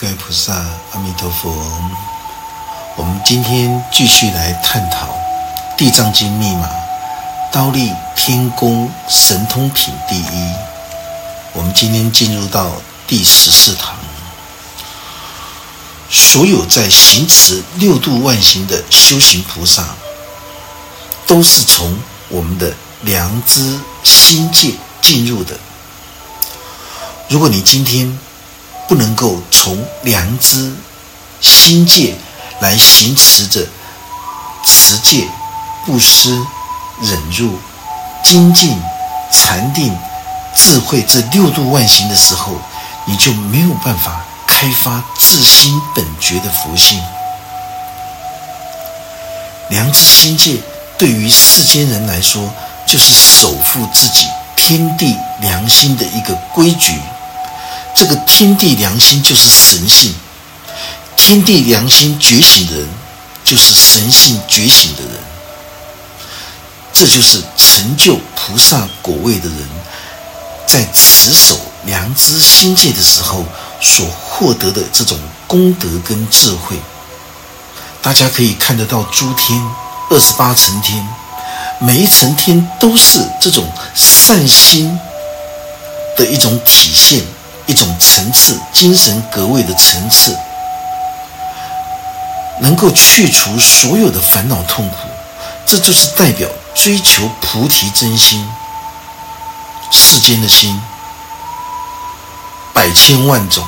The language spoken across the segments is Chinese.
各位菩萨，阿弥陀佛。我们今天继续来探讨《地藏经》密码，刀立天宫神通品第一。我们今天进入到第十四堂。所有在行持六度万行的修行菩萨，都是从我们的良知心界进入的。如果你今天，不能够从良知心界来行持着持戒、布施、忍辱、精进、禅定、智慧这六度万行的时候，你就没有办法开发自心本觉的佛性。良知心界对于世间人来说，就是守护自己天地良心的一个规矩。这个天地良心就是神性，天地良心觉醒的人，就是神性觉醒的人。这就是成就菩萨果位的人，在持守良知心界的时候所获得的这种功德跟智慧。大家可以看得到诸天二十八层天，每一层天都是这种善心的一种体现。一种层次，精神格位的层次，能够去除所有的烦恼痛苦，这就是代表追求菩提真心。世间的心百千万种，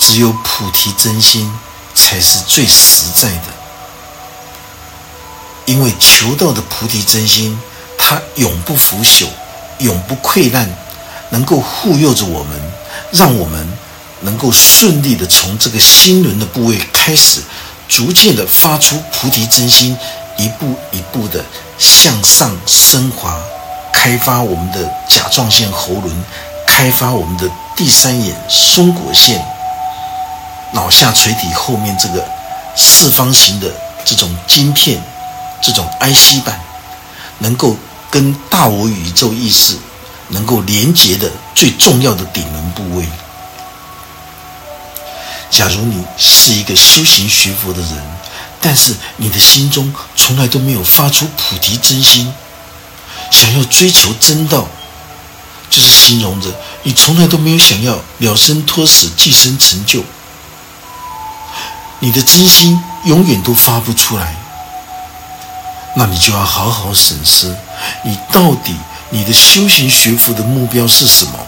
只有菩提真心才是最实在的。因为求道的菩提真心，它永不腐朽，永不溃烂，能够护佑着我们。让我们能够顺利的从这个心轮的部位开始，逐渐的发出菩提真心，一步一步的向上升华，开发我们的甲状腺喉轮，开发我们的第三眼松果腺，脑下垂体后面这个四方形的这种晶片，这种 IC 板，能够跟大我宇宙意识。能够连接的最重要的顶轮部位。假如你是一个修行学佛的人，但是你的心中从来都没有发出菩提真心，想要追求真道，就是形容着你从来都没有想要了生脱死、寄生成就，你的真心永远都发不出来，那你就要好好审视，你到底。你的修行学佛的目标是什么？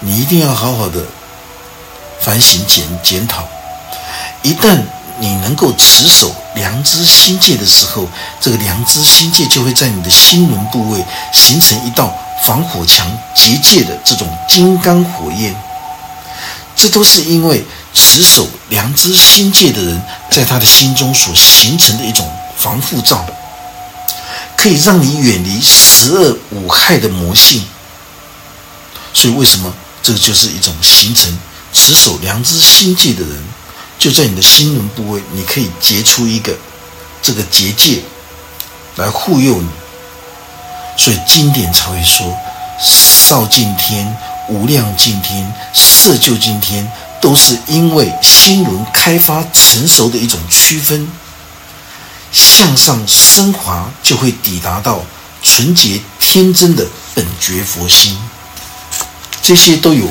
你一定要好好的反省检检讨。一旦你能够持守良知心界的时候，这个良知心界就会在你的心轮部位形成一道防火墙结界的这种金刚火焰。这都是因为持守良知心界的人在他的心中所形成的一种防护罩。可以让你远离十恶五害的魔性，所以为什么这就是一种形成持守良知心界的人，就在你的心轮部位，你可以结出一个这个结界来护佑你。所以经典才会说，少敬天、无量净天、色究竟天，都是因为心轮开发成熟的一种区分。向上升华，就会抵达到纯洁天真的本觉佛心。这些都有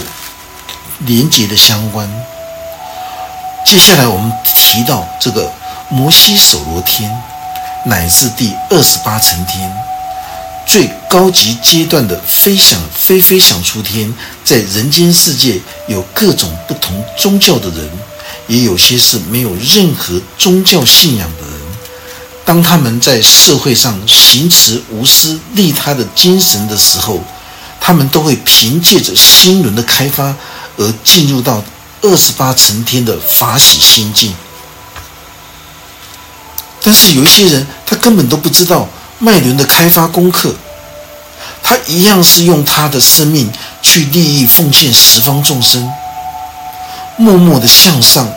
连结的相关。接下来我们提到这个摩西首罗天，乃至第二十八层天，最高级阶段的飞翔飞飞翔出天，在人间世界有各种不同宗教的人，也有些是没有任何宗教信仰的。当他们在社会上行持无私利他的精神的时候，他们都会凭借着心轮的开发而进入到二十八层天的法喜心境。但是有一些人，他根本都不知道脉轮的开发功课，他一样是用他的生命去利益奉献十方众生，默默的向上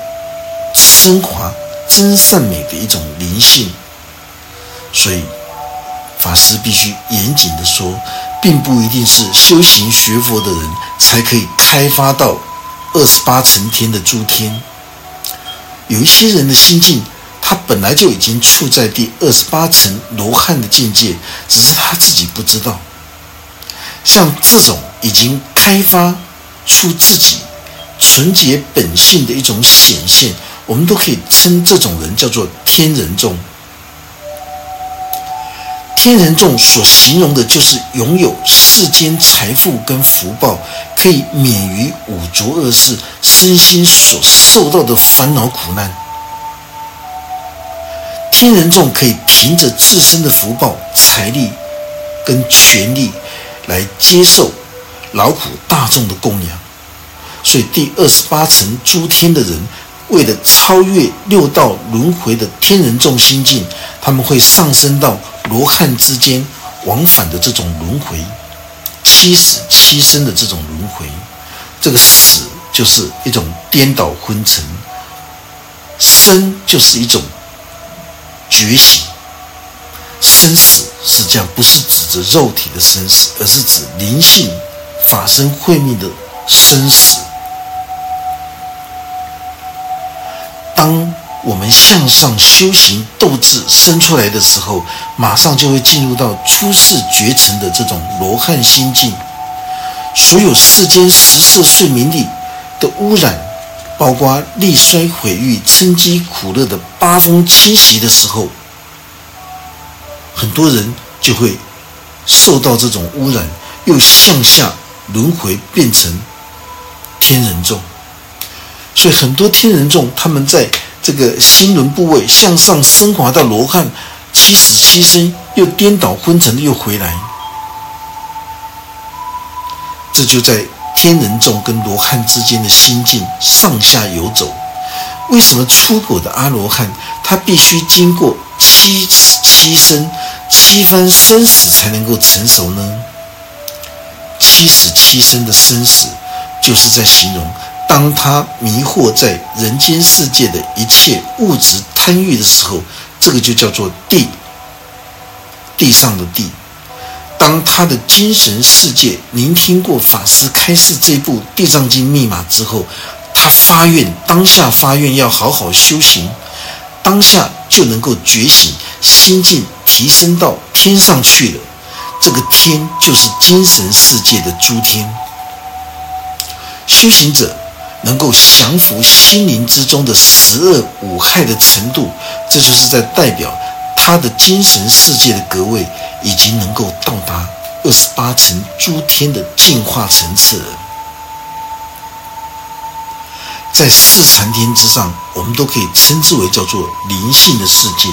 升华真善美的一种灵性。所以，法师必须严谨的说，并不一定是修行学佛的人才可以开发到二十八层天的诸天。有一些人的心境，他本来就已经处在第二十八层罗汉的境界，只是他自己不知道。像这种已经开发出自己纯洁本性的一种显现，我们都可以称这种人叫做天人众。天人众所形容的就是拥有世间财富跟福报，可以免于五浊恶世身心所受到的烦恼苦难。天人众可以凭着自身的福报、财力跟权力来接受劳苦大众的供养，所以第二十八层诸天的人，为了超越六道轮回的天人众心境，他们会上升到。罗汉之间往返的这种轮回，七死七生的这种轮回，这个死就是一种颠倒昏沉，生就是一种觉醒。生死是这样，不是指着肉体的生死，而是指灵性法身慧命的生死。当。我们向上修行斗志生出来的时候，马上就会进入到出世绝尘的这种罗汉心境。所有世间十色睡名利的污染，包括力衰毁誉、嗔饥苦乐的八风侵袭的时候，很多人就会受到这种污染，又向下轮回变成天人众。所以很多天人众他们在。这个心轮部位向上升华到罗汉，七死七生，又颠倒昏沉的又回来，这就在天人众跟罗汉之间的心境上下游走。为什么出果的阿罗汉他必须经过七死七生、七番生死才能够成熟呢？七死七生的生死，就是在形容。当他迷惑在人间世界的一切物质贪欲的时候，这个就叫做地，地上的地。当他的精神世界聆听过法师开示这部《地藏经》密码之后，他发愿，当下发愿要好好修行，当下就能够觉醒，心境提升到天上去了。这个天就是精神世界的诸天，修行者。能够降服心灵之中的十恶五害的程度，这就是在代表他的精神世界的格位已经能够到达二十八层诸天的进化层次了。在四禅天之上，我们都可以称之为叫做灵性的世界，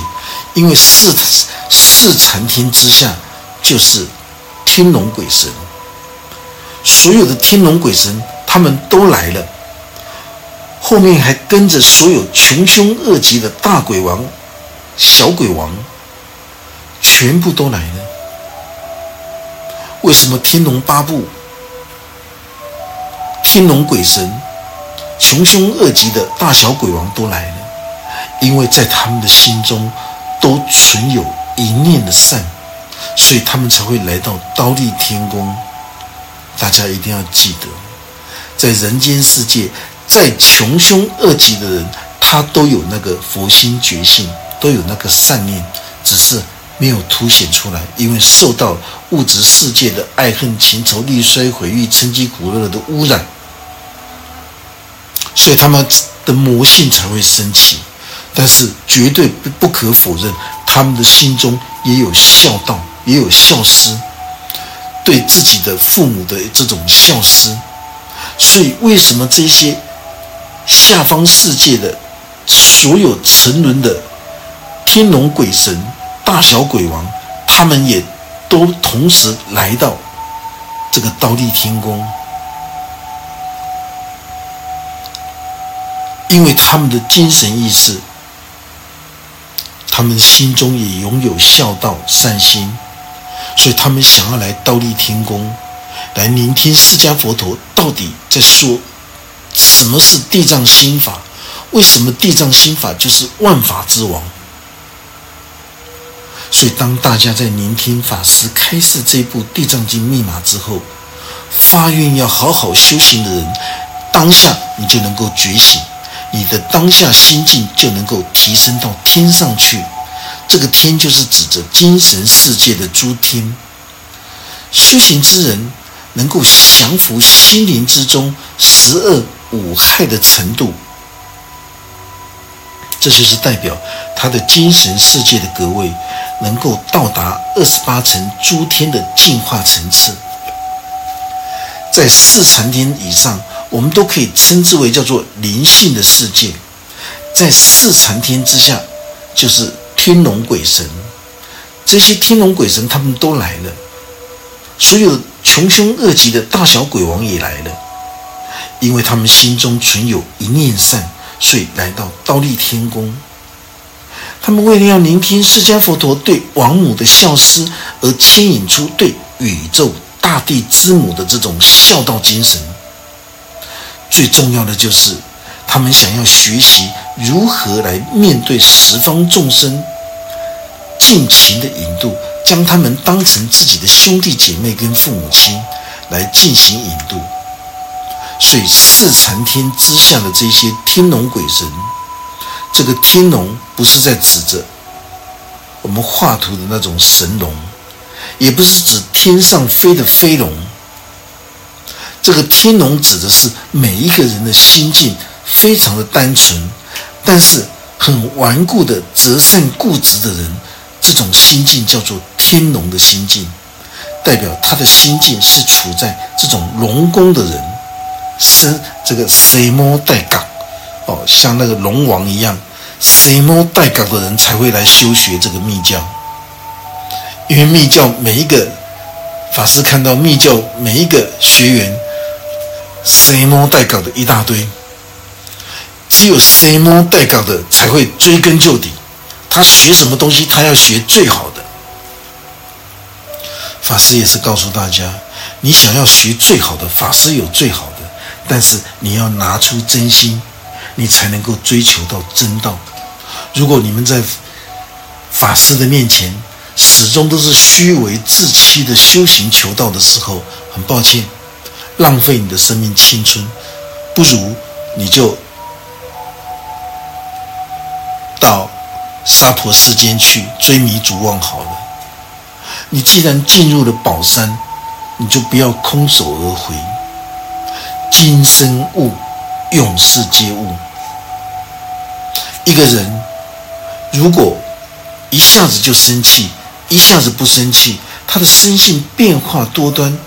因为四四禅天之下就是天龙鬼神，所有的天龙鬼神他们都来了。后面还跟着所有穷凶恶极的大鬼王、小鬼王，全部都来了。为什么天龙八部、天龙鬼神、穷凶恶极的大小鬼王都来了？因为在他们的心中都存有一念的善，所以他们才会来到刀立天宫。大家一定要记得，在人间世界。再穷凶恶极的人，他都有那个佛心觉性，都有那个善念，只是没有凸显出来，因为受到物质世界的爱恨情仇、力衰毁誉、嗔饥苦乐的污染，所以他们的魔性才会升起。但是绝对不不可否认，他们的心中也有孝道，也有孝思，对自己的父母的这种孝思。所以为什么这些？下方世界的所有沉沦的天龙鬼神、大小鬼王，他们也都同时来到这个刀立天宫，因为他们的精神意识，他们心中也拥有孝道善心，所以他们想要来刀立天宫，来聆听释迦佛陀到底在说。什么是地藏心法？为什么地藏心法就是万法之王？所以，当大家在聆听法师开示这部《地藏经》密码之后，发愿要好好修行的人，当下你就能够觉醒，你的当下心境就能够提升到天上去。这个天就是指着精神世界的诸天。修行之人能够降服心灵之中十恶五害的程度，这就是代表他的精神世界的格位能够到达二十八层诸天的进化层次。在四禅天以上，我们都可以称之为叫做灵性的世界；在四禅天之下，就是天龙鬼神。这些天龙鬼神他们都来了，所有穷凶恶极的大小鬼王也来了，因为他们心中存有一念善，所以来到刀立天宫。他们为了要聆听释迦佛陀对王母的孝思，而牵引出对宇宙。大地之母的这种孝道精神，最重要的就是他们想要学习如何来面对十方众生，尽情的引渡，将他们当成自己的兄弟姐妹跟父母亲来进行引渡。所以四禅天之下的这些天龙鬼神，这个天龙不是在指着我们画图的那种神龙。也不是指天上飞的飞龙，这个天龙指的是每一个人的心境非常的单纯，但是很顽固的择善固执的人，这种心境叫做天龙的心境，代表他的心境是处在这种龙宫的人，生这个谁摸带港哦，像那个龙王一样，谁摸带港的人才会来修学这个密教。因为密教每一个法师看到密教每一个学员，谁摸带岗的一大堆，只有谁摸带岗的才会追根究底。他学什么东西，他要学最好的。法师也是告诉大家，你想要学最好的，法师有最好的，但是你要拿出真心，你才能够追求到真道。如果你们在法师的面前，始终都是虚伪自欺的修行求道的时候，很抱歉，浪费你的生命青春，不如你就到沙婆世间去追迷逐妄好了。你既然进入了宝山，你就不要空手而回。今生悟，永世皆悟。一个人如果一下子就生气，一下子不生气，他的生性变化多端，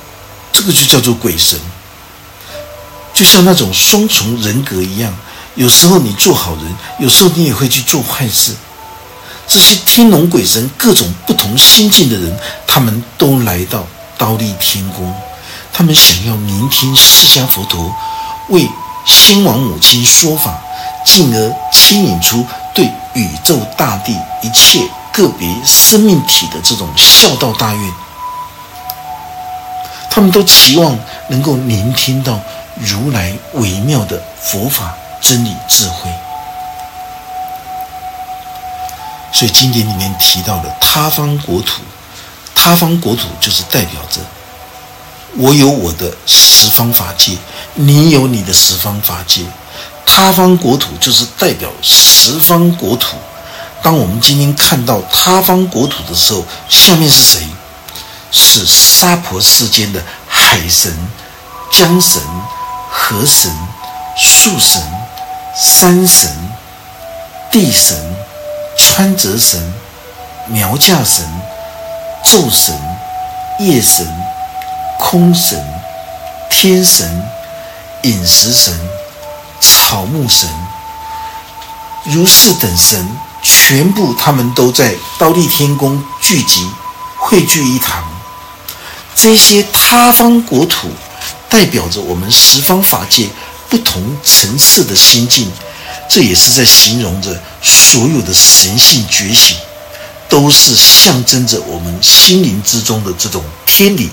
这个就叫做鬼神。就像那种双重人格一样，有时候你做好人，有时候你也会去做坏事。这些天龙鬼神各种不同心境的人，他们都来到刀立天宫，他们想要聆听释迦佛陀为先王母亲说法，进而牵引出对宇宙大地一切。个别生命体的这种孝道大愿，他们都期望能够聆听到如来微妙的佛法真理智慧。所以经典里面提到的他方国土，他方国土就是代表着我有我的十方法界，你有你的十方法界。他方国土就是代表十方国土。当我们今天看到他方国土的时候，下面是谁？是娑婆世间的海神、江神、河神、树神、山神、地神、川泽神、苗架神、昼神、夜神、空神、天神、饮食神、草木神、如是等神。全部他们都在刀立天宫聚集，汇聚一堂。这些他方国土，代表着我们十方法界不同层次的心境。这也是在形容着所有的神性觉醒，都是象征着我们心灵之中的这种天理。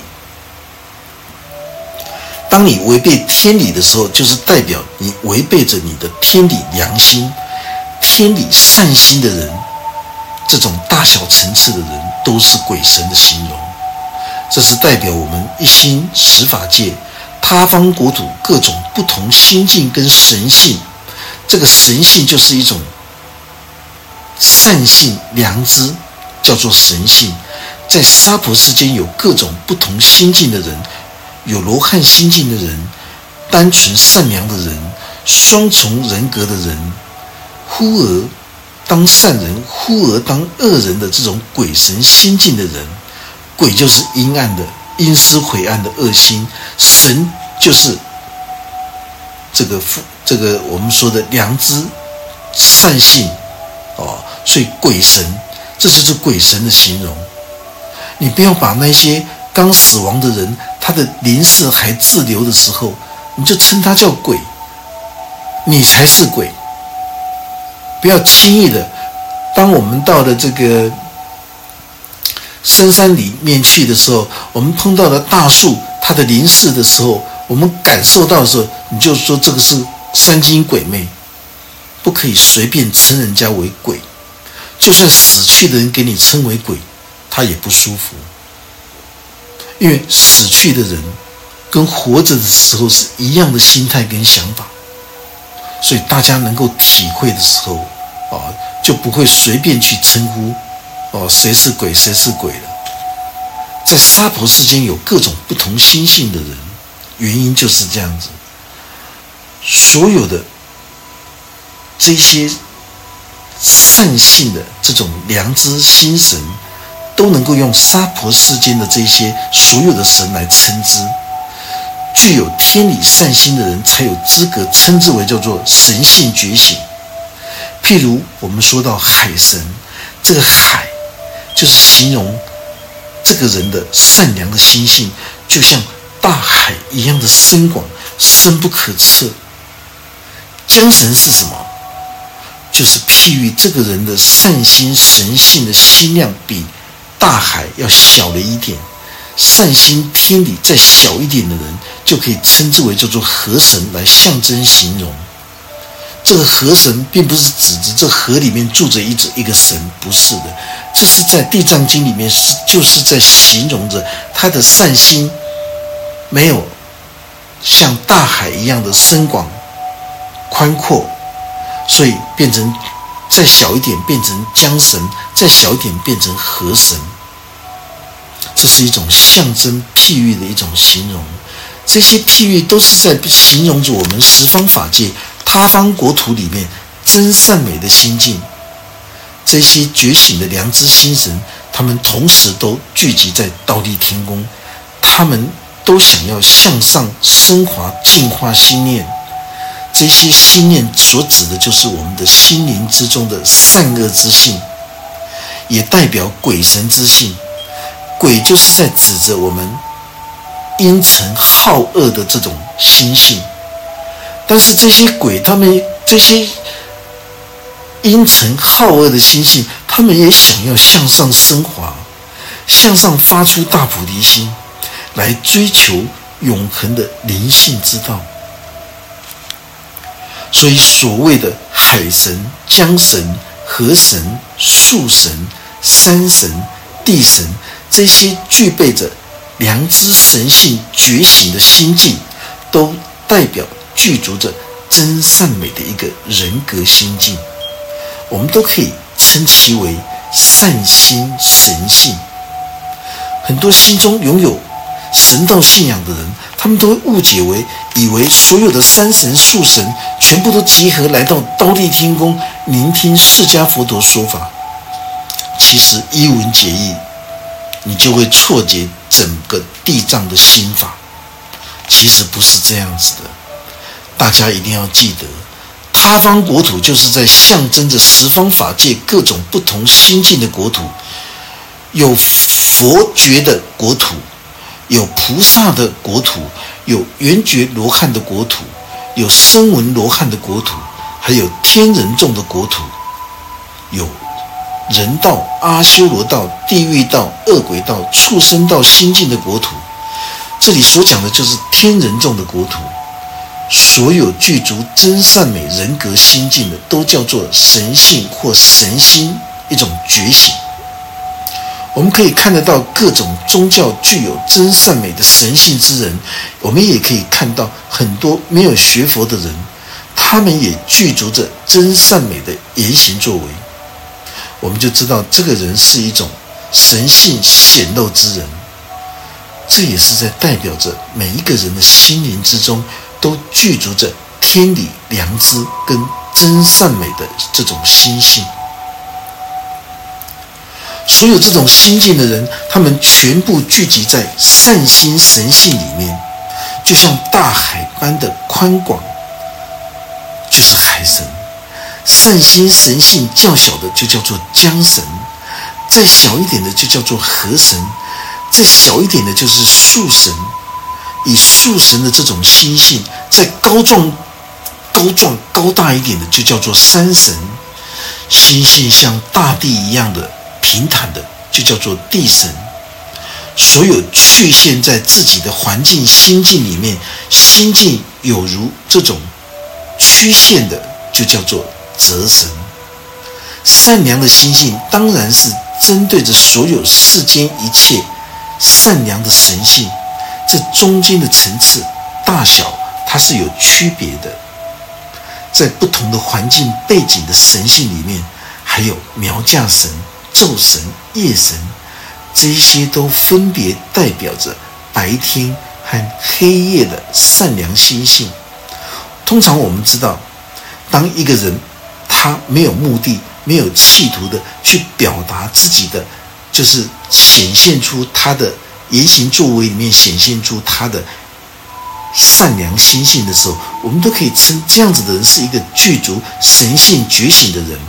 当你违背天理的时候，就是代表你违背着你的天理良心。天理善心的人，这种大小层次的人，都是鬼神的形容。这是代表我们一心十法界他方国土各种不同心境跟神性，这个神性就是一种善性良知，叫做神性。在娑婆世间有各种不同心境的人，有罗汉心境的人，单纯善良的人，双重人格的人，忽而当善人，忽而当恶人的这种鬼神心境的人。鬼就是阴暗的、阴湿晦暗的恶心，神就是这个负这个我们说的良知善性哦，所以鬼神这就是鬼神的形容。你不要把那些刚死亡的人，他的灵识还滞留的时候，你就称他叫鬼，你才是鬼。不要轻易的，当我们到了这个。深山里面去的时候，我们碰到了大树，它的灵视的时候，我们感受到的时候，你就说这个是山精鬼魅，不可以随便称人家为鬼。就算死去的人给你称为鬼，他也不舒服，因为死去的人跟活着的时候是一样的心态跟想法，所以大家能够体会的时候，啊，就不会随便去称呼。哦，谁是鬼，谁是鬼了？在娑婆世间有各种不同心性的人，原因就是这样子。所有的这些善性的这种良知心神，都能够用娑婆世间的这些所有的神来称之。具有天理善心的人，才有资格称之为叫做神性觉醒。譬如我们说到海神，这个海。就是形容这个人的善良的心性，就像大海一样的深广、深不可测。江神是什么？就是譬喻这个人的善心神性的心量比大海要小了一点，善心天理再小一点的人，就可以称之为叫做河神来象征形容。这个河神并不是指着这河里面住着一只一个神，不是的，这是在《地藏经》里面是就是在形容着他的善心没有像大海一样的深广宽阔，所以变成再小一点变成江神，再小一点变成河神。这是一种象征譬喻的一种形容，这些譬喻都是在形容着我们十方法界。他方国土里面真善美的心境，这些觉醒的良知心神，他们同时都聚集在道地天宫，他们都想要向上升华、净化心念。这些心念所指的就是我们的心灵之中的善恶之性，也代表鬼神之性。鬼就是在指着我们阴沉好恶的这种心性。但是这些鬼，他们这些阴沉好恶的心性，他们也想要向上升华，向上发出大菩提心，来追求永恒的灵性之道。所以，所谓的海神、江神、河神、树神、山神、地神，这些具备着良知神性觉醒的心境，都代表。具足着真善美的一个人格心境，我们都可以称其为善心神性。很多心中拥有神道信仰的人，他们都会误解为以为所有的山神树神全部都集合来到刀立天宫聆听释迦佛陀说法。其实一文解义，你就会错解整个地藏的心法。其实不是这样子的。大家一定要记得，他方国土就是在象征着十方法界各种不同心境的国土，有佛觉的国土，有菩萨的国土，有圆觉罗汉的国土，有声闻罗汉的国土，还有天人众的国土，有人道、阿修罗道、地狱道、恶鬼道、畜生道心境的国土。这里所讲的就是天人众的国土。所有具足真善美人格心境的，都叫做神性或神心一种觉醒。我们可以看得到各种宗教具有真善美的神性之人，我们也可以看到很多没有学佛的人，他们也具足着真善美的言行作为，我们就知道这个人是一种神性显露之人。这也是在代表着每一个人的心灵之中都具足着天理、良知跟真善美的这种心性。所有这种心境的人，他们全部聚集在善心神性里面，就像大海般的宽广。就是海神，善心神性较小的就叫做江神，再小一点的就叫做河神，再小一点的就是树神。以树神的这种心性，再高壮、高壮、高大一点的就叫做山神。心性像大地一样的平坦的就叫做地神。所有局限在自己的环境心境里面，心境有如这种。曲线的就叫做折神，善良的心性当然是针对着所有世间一切善良的神性，这中间的层次大小它是有区别的，在不同的环境背景的神性里面，还有苗架神、昼神、夜神，这些都分别代表着白天和黑夜的善良心性。通常我们知道，当一个人他没有目的、没有企图的去表达自己的，就是显现出他的言行作为里面显现出他的善良心性的时候，我们都可以称这样子的人是一个具足神性觉醒的人。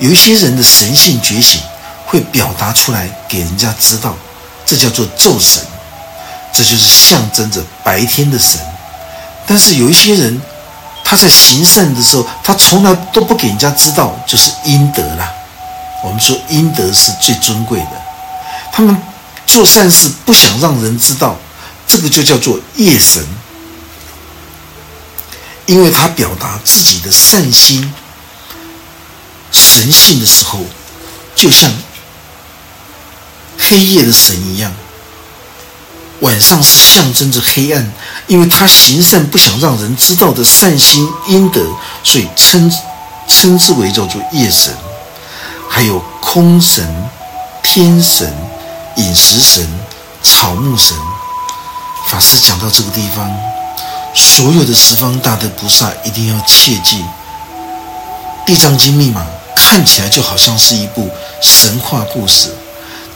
有一些人的神性觉醒会表达出来给人家知道，这叫做咒神，这就是象征着白天的神。但是有一些人，他在行善的时候，他从来都不给人家知道，就是阴德啦。我们说阴德是最尊贵的，他们做善事不想让人知道，这个就叫做夜神，因为他表达自己的善心、神性的时候，就像黑夜的神一样。晚上是象征着黑暗，因为他行善不想让人知道的善心阴德，所以称称之为叫做夜神。还有空神、天神、饮食神、草木神。法师讲到这个地方，所有的十方大德菩萨一定要切记，《地藏经》密码看起来就好像是一部神话故事，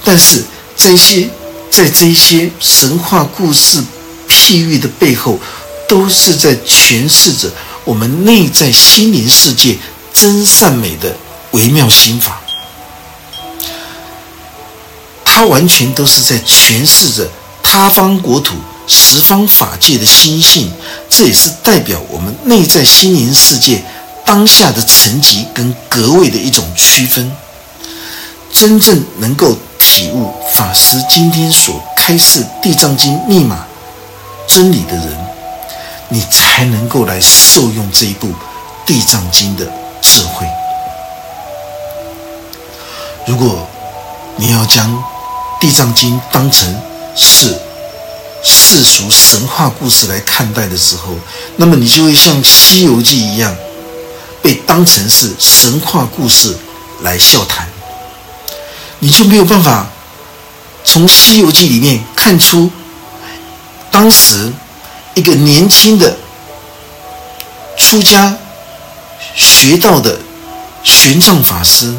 但是这些。在这些神话故事譬喻的背后，都是在诠释着我们内在心灵世界真善美的微妙心法。它完全都是在诠释着他方国土十方法界的心性，这也是代表我们内在心灵世界当下的层级跟格位的一种区分。真正能够。体悟法师今天所开示《地藏经》密码真理的人，你才能够来受用这一部《地藏经》的智慧。如果你要将《地藏经》当成是世俗神话故事来看待的时候，那么你就会像《西游记》一样，被当成是神话故事来笑谈。你就没有办法从《西游记》里面看出，当时一个年轻的出家学道的玄奘法师，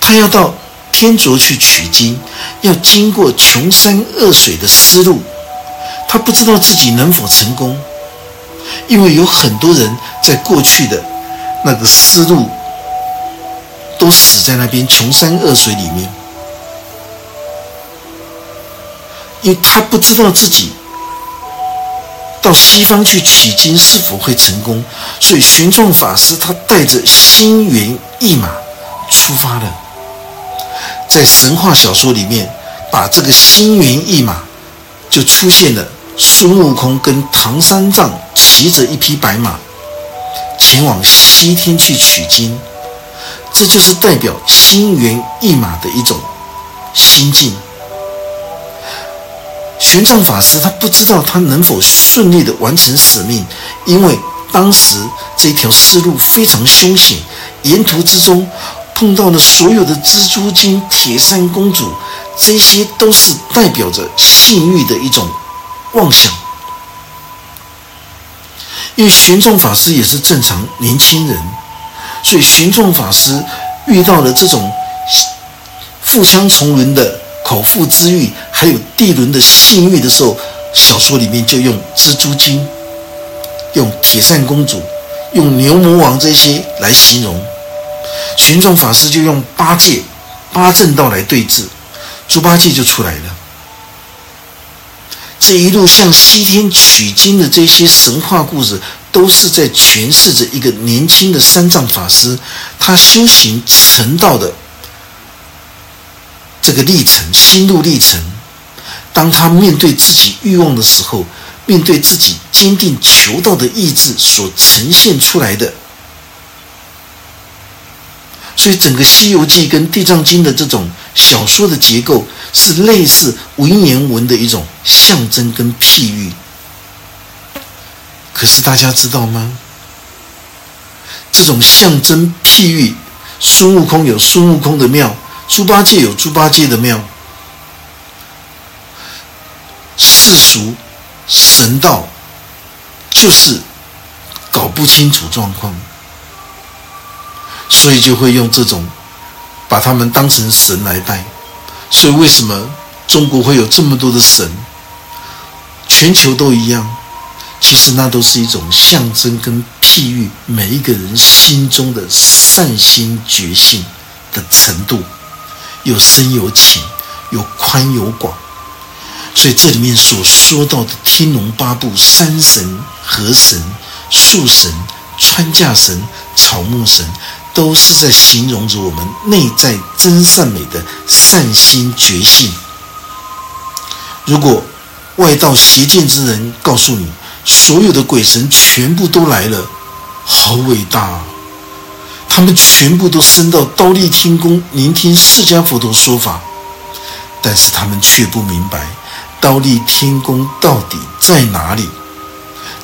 他要到天竺去取经，要经过穷山恶水的丝路，他不知道自己能否成功，因为有很多人在过去的那个思路。都死在那边穷山恶水里面，因为他不知道自己到西方去取经是否会成功，所以玄奘法师他带着心猿意马出发了。在神话小说里面，把这个心猿意马就出现了孙悟空跟唐三藏骑着一匹白马，前往西天去取经。这就是代表心猿意马的一种心境。玄奘法师他不知道他能否顺利的完成使命，因为当时这条丝路非常凶险，沿途之中碰到了所有的蜘蛛精、铁扇公主，这些都是代表着性欲的一种妄想。因为玄奘法师也是正常年轻人，所以玄奘法师遇到了这种腹腔重轮的口腹之欲，还有地轮的性欲的时候，小说里面就用蜘蛛精、用铁扇公主、用牛魔王这些来形容。玄奘法师就用八戒、八正道来对峙，猪八戒就出来了。这一路向西天取经的这些神话故事，都是在诠释着一个年轻的三藏法师，他修行成道的这个历程、心路历程。当他面对自己欲望的时候，面对自己坚定求道的意志所呈现出来的。所以，整个《西游记》跟《地藏经》的这种小说的结构，是类似文言文的一种象征跟譬喻。可是，大家知道吗？这种象征譬喻，孙悟空有孙悟空的妙，猪八戒有猪八戒的妙，世俗神道就是搞不清楚状况。所以就会用这种把他们当成神来拜。所以为什么中国会有这么多的神？全球都一样。其实那都是一种象征跟譬喻，每一个人心中的善心觉性的程度，有深有浅，有宽有广。所以这里面所说到的天龙八部、山神、河神、树神、穿架神、草木神。都是在形容着我们内在真善美的善心觉性。如果外道邪见之人告诉你，所有的鬼神全部都来了，好伟大！他们全部都升到刀立天宫聆听释迦佛陀说法，但是他们却不明白刀立天宫到底在哪里。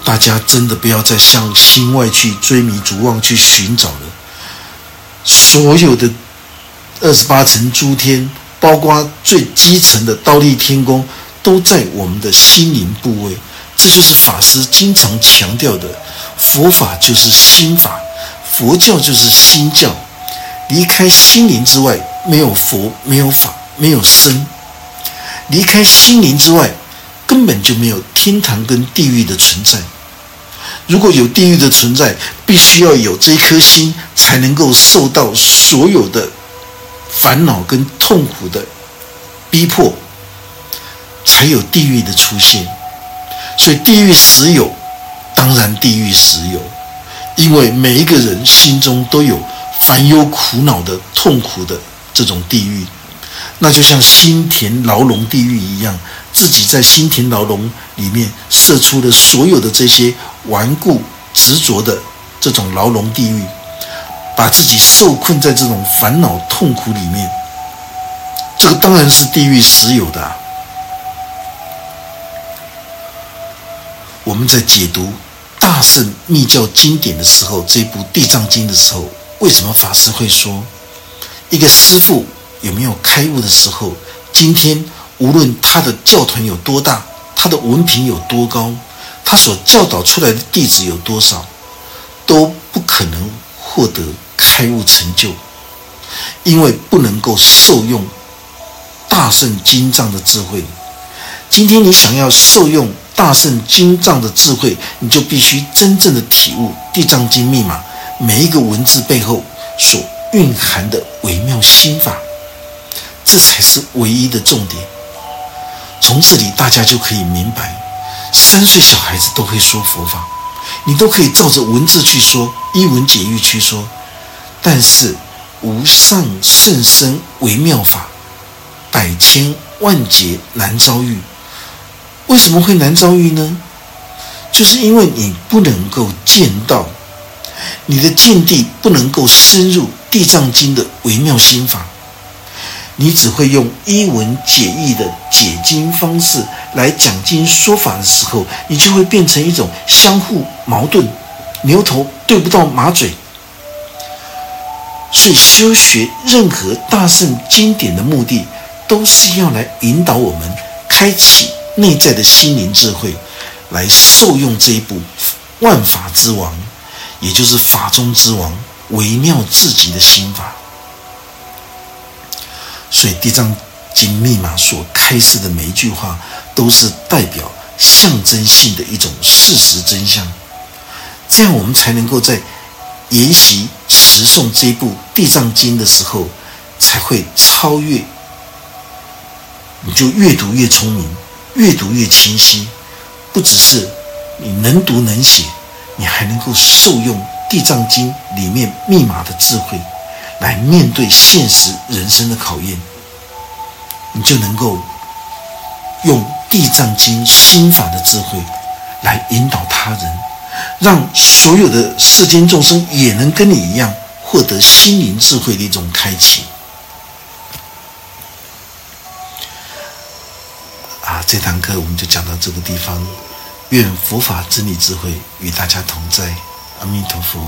大家真的不要再向心外去追迷逐妄去寻找了。所有的二十八层诸天，包括最基层的倒立天宫，都在我们的心灵部位。这就是法师经常强调的：佛法就是心法，佛教就是心教。离开心灵之外，没有佛，没有法，没有僧。离开心灵之外，根本就没有天堂跟地狱的存在。如果有地狱的存在，必须要有这一颗心，才能够受到所有的烦恼跟痛苦的逼迫，才有地狱的出现。所以地狱实有，当然地狱实有，因为每一个人心中都有烦忧苦恼的痛苦的这种地狱，那就像心田牢笼地狱一样。自己在心田牢笼里面设出的所有的这些顽固执着的这种牢笼地狱，把自己受困在这种烦恼痛苦里面。这个当然是地狱实有的。我们在解读大圣密教经典的时候，这部《地藏经》的时候，为什么法师会说，一个师傅有没有开悟的时候，今天？无论他的教团有多大，他的文凭有多高，他所教导出来的弟子有多少，都不可能获得开悟成就，因为不能够受用大圣经藏的智慧。今天你想要受用大圣经藏的智慧，你就必须真正的体悟地藏经密码每一个文字背后所蕴含的微妙心法，这才是唯一的重点。从这里，大家就可以明白，三岁小孩子都会说佛法，你都可以照着文字去说，一文解义去说。但是无上甚深微妙法，百千万劫难遭遇。为什么会难遭遇呢？就是因为你不能够见到，你的见地不能够深入地藏经的微妙心法。你只会用一文解义的解经方式来讲经说法的时候，你就会变成一种相互矛盾、牛头对不到马嘴。所以，修学任何大圣经典的目的，都是要来引导我们开启内在的心灵智慧，来受用这一部万法之王，也就是法中之王微妙至极的心法。所以，《地藏经》密码所开示的每一句话，都是代表象征性的一种事实真相。这样，我们才能够在。研习持诵这部《地藏经》的时候，才会超越。你就越读越聪明，越读越清晰。不只是你能读能写，你还能够受用《地藏经》里面密码的智慧，来面对现实人生的考验。你就能够用《地藏经》心法的智慧，来引导他人。让所有的世间众生也能跟你一样获得心灵智慧的一种开启。啊，这堂课我们就讲到这个地方。愿佛法真理智慧与大家同在，阿弥陀佛。